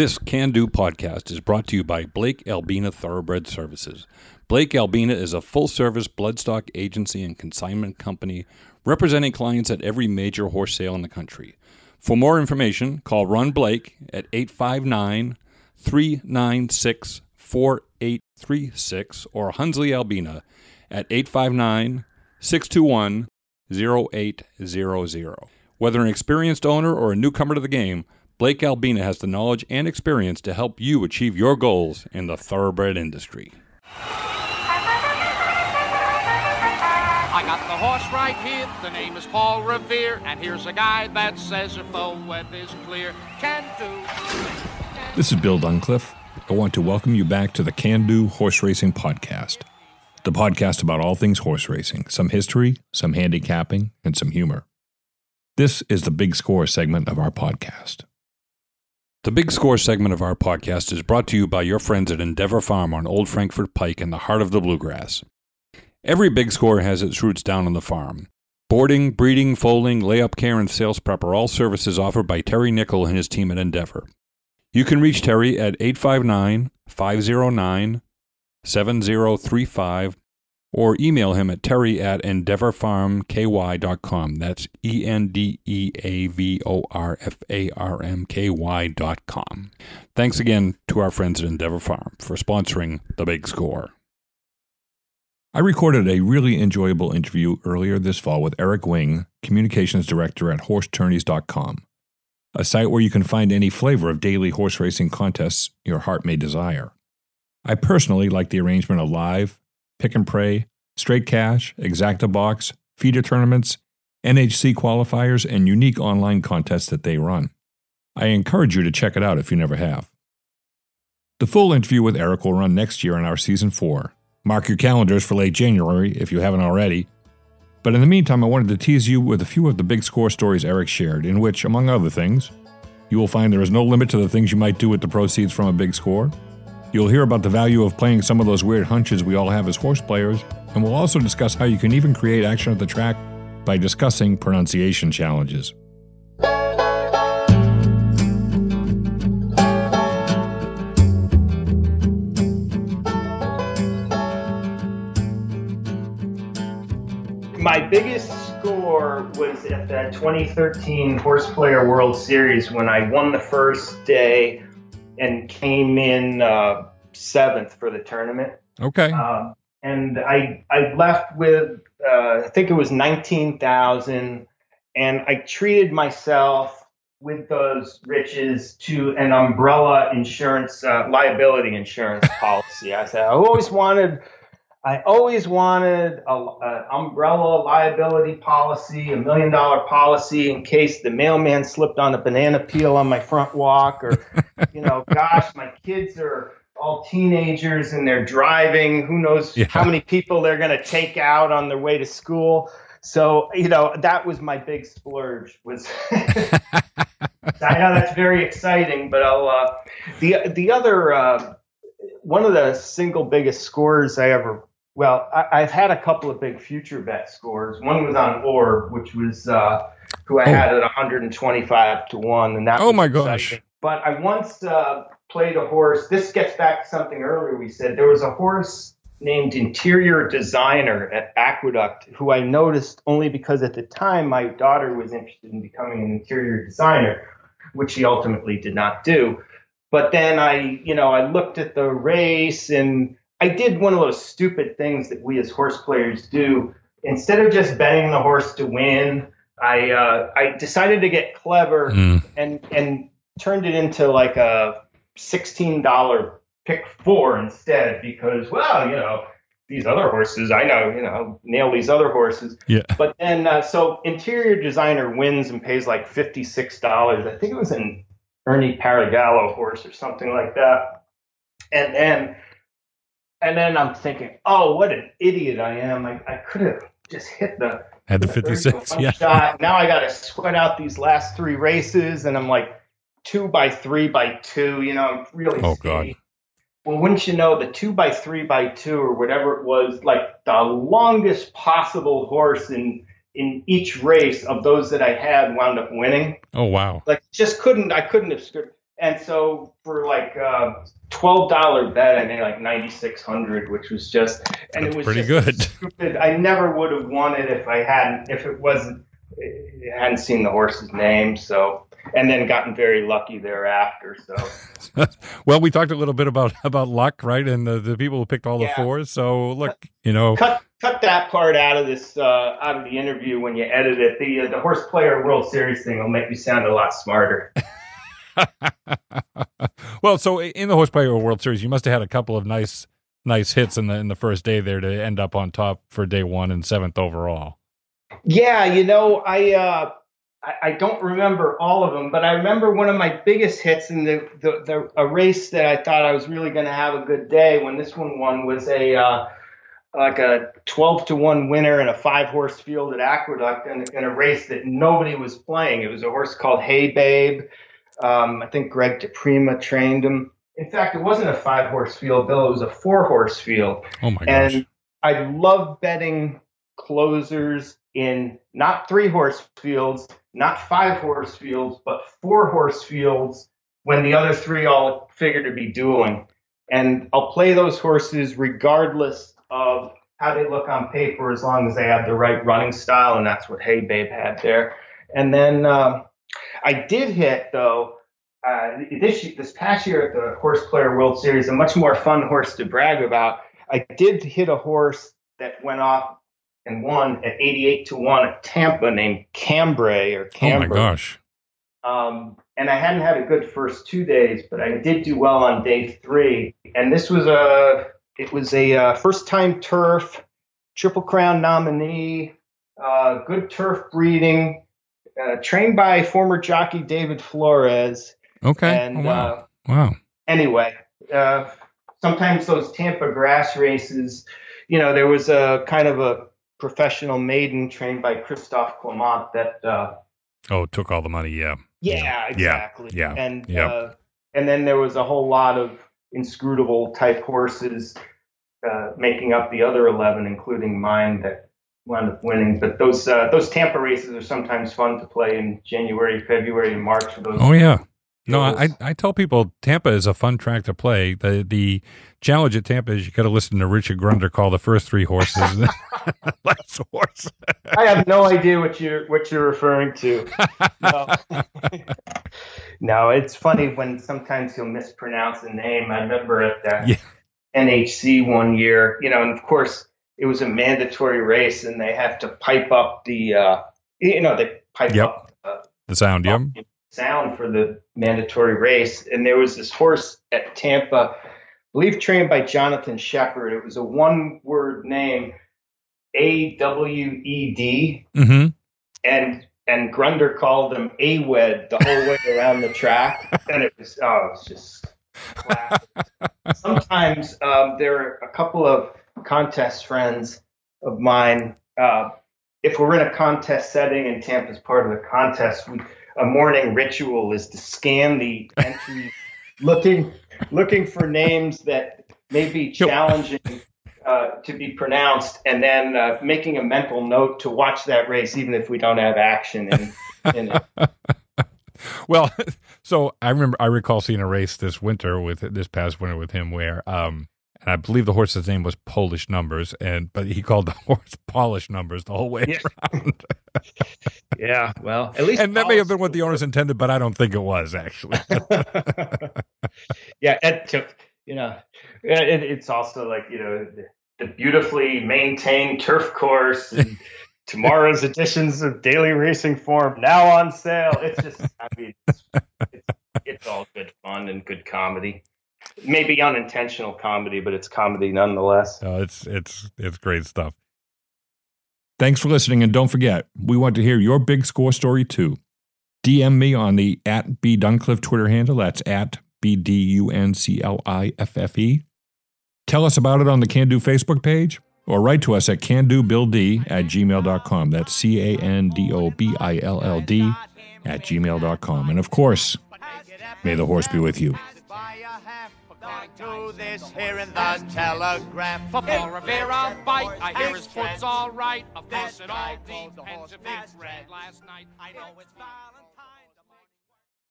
This Can Do podcast is brought to you by Blake Albina Thoroughbred Services. Blake Albina is a full service bloodstock agency and consignment company representing clients at every major horse sale in the country. For more information, call Ron Blake at 859 396 4836 or Hunsley Albina at 859 621 0800. Whether an experienced owner or a newcomer to the game, Blake Albina has the knowledge and experience to help you achieve your goals in the thoroughbred industry. I got the horse right here. The name is Paul Revere, and here's a guy that says if the web is clear, can do. This is Bill Duncliffe. I want to welcome you back to the Can Do Horse Racing Podcast, the podcast about all things horse racing, some history, some handicapping, and some humor. This is the Big Score segment of our podcast. The Big Score segment of our podcast is brought to you by your friends at Endeavor Farm on Old Frankfort Pike in the heart of the bluegrass. Every Big Score has its roots down on the farm. Boarding, breeding, foaling, layup care, and sales prep are all services offered by Terry Nickel and his team at Endeavor. You can reach Terry at 859 509 7035 or email him at terry at endeavorfarmky.com. That's E N D E A V O R F A R M K Y.com. Thanks again to our friends at Endeavor Farm for sponsoring The Big Score. I recorded a really enjoyable interview earlier this fall with Eric Wing, Communications Director at HorseTourneys.com, a site where you can find any flavor of daily horse racing contests your heart may desire. I personally like the arrangement of live, pick and pray, straight cash, exacta box, feeder tournaments, NHC qualifiers, and unique online contests that they run. I encourage you to check it out if you never have. The full interview with Eric will run next year in our season 4. Mark your calendars for late January if you haven't already. But in the meantime, I wanted to tease you with a few of the big score stories Eric shared, in which, among other things, you will find there is no limit to the things you might do with the proceeds from a big score. You'll hear about the value of playing some of those weird hunches we all have as horse players, and we'll also discuss how you can even create action at the track by discussing pronunciation challenges. my biggest score was at that 2013 Horse Player World Series when I won the first day and came in uh, seventh for the tournament. Okay. Um, and I I left with uh, I think it was nineteen thousand, and I treated myself with those riches to an umbrella insurance uh, liability insurance policy. I said I always wanted I always wanted an umbrella liability policy, a million dollar policy in case the mailman slipped on a banana peel on my front walk, or, you know, gosh, my kids are all teenagers and they're driving. Who knows yeah. how many people they're going to take out on their way to school. So, you know, that was my big splurge was I know that's very exciting, but I'll, uh, the, the other, uh, one of the single biggest scores I ever well, I, have had a couple of big future bet scores. One was on Orb, which was uh, who I oh. had at 125 to one, and that. Oh my gosh! But I once uh, played a horse. This gets back to something earlier we said. There was a horse named Interior Designer at Aqueduct, who I noticed only because at the time my daughter was interested in becoming an interior designer, which she ultimately did not do. But then I, you know, I looked at the race and I did one of those stupid things that we as horse players do. Instead of just betting the horse to win, I uh, I decided to get clever mm. and and turned it into like a sixteen dollar pick four instead because well you know these other horses I know you know nail these other horses yeah but then uh, so interior designer wins and pays like fifty six dollars I think it was an Ernie Paragallo horse or something like that and then and then I'm thinking, oh, what an idiot I am. I, I could have just hit the had the 56 yeah. shot. now i got to sweat out these last three races and i'm like two by three by two you know i'm really oh god. well wouldn't you know the two by three by two or whatever it was like the longest possible horse in in each race of those that i had wound up winning. Oh wow. Like just couldn't i couldn't have scored and so for like uh, twelve dollar bet, I made like ninety six hundred, which was just and That's it was pretty good. Stupid. I never would have won it if I hadn't if it wasn't I hadn't seen the horse's name. So and then gotten very lucky thereafter. So well, we talked a little bit about about luck, right? And the, the people who picked all the fours. So look, you know, cut cut that part out of this uh, out of the interview when you edit it. The uh, the horse player World Series thing will make you sound a lot smarter. well, so in the horse player world series, you must have had a couple of nice nice hits in the in the first day there to end up on top for day one and seventh overall. Yeah, you know, I uh, I, I don't remember all of them, but I remember one of my biggest hits in the the, the a race that I thought I was really going to have a good day when this one won was a uh, like a twelve to one winner in a five horse field at Aqueduct in, in a race that nobody was playing. It was a horse called Hey Babe. Um, I think Greg DiPrima trained him. In fact, it wasn't a five horse field, Bill. It was a four horse field. Oh my gosh! And I love betting closers in not three horse fields, not five horse fields, but four horse fields when the other three all figure to be dueling. And I'll play those horses regardless of how they look on paper as long as they have the right running style. And that's what Hey Babe had there. And then um, I did hit, though, uh, this this past year at the Horse Player World Series, a much more fun horse to brag about. I did hit a horse that went off and won at 88 to 1 at Tampa named Cambrai or oh my gosh! Um, and I hadn't had a good first two days, but I did do well on day three. And this was a it was a uh, first time turf, triple crown nominee, uh, good turf breeding, uh, trained by former jockey David Flores. Okay. And oh, wow. uh, wow. anyway, uh, sometimes those Tampa grass races, you know, there was a kind of a professional maiden trained by Christophe Clement that, uh, Oh, took all the money. Yeah. yeah, exactly. yeah, And, yeah. uh, and then there was a whole lot of inscrutable type horses uh, making up the other 11, including mine that wound up winning. But those, uh, those Tampa races are sometimes fun to play in January, February, and March for those. Oh yeah. No, I. I tell people Tampa is a fun track to play. The the challenge at Tampa is you got to listen to Richard Grunder call the first three horses. last horse. I have no idea what you're what you're referring to. No. no, it's funny when sometimes you'll mispronounce a name. I remember at the Yeah. NHC one year, you know, and of course it was a mandatory race, and they have to pipe up the, uh, you know, they pipe Yep. up uh, The sound, yeah. sound for the mandatory race. And there was this horse at Tampa, I believe trained by Jonathan Sheppard. It was a one word name, A W E D Mm-hmm. and and Grunder called him Awed the whole way around the track, and it was oh, it was just classic. Sometimes um, there are a couple of contest friends of mine. Uh, if we're in a contest setting and Tampa's part of the contest, we a morning ritual is to scan the entry, looking looking for names that may be challenging uh, to be pronounced, and then uh, making a mental note to watch that race, even if we don't have action in, in it. Well, so I remember I recall seeing a race this winter with this past winter with him where um and I believe the horse's name was Polish Numbers and but he called the horse Polish Numbers the whole way Yeah. around. Yeah, well, at least and that may have been what the owners intended, but I don't think it was actually. yeah, it took you know, it, it's also like you know the, the beautifully maintained turf course and tomorrow's editions of Daily Racing Form now on sale. It's just, I mean, it's, it's, it's all good fun and good comedy. Maybe unintentional comedy, but it's comedy nonetheless. No, it's it's it's great stuff. Thanks for listening, and don't forget, we want to hear your big score story too. DM me on the at B Duncliffe Twitter handle. That's at B D U N C L I F F E. Tell us about it on the Can Do Facebook page, or write to us at candobilld at gmail.com. That's C A N D O B I L L D at gmail.com. And of course, may the horse be with you. To this here in the telegraph. For Paul Revere bite, I hear his foot's all right. Of course, it all depends if he read last night. I know it's Valentine.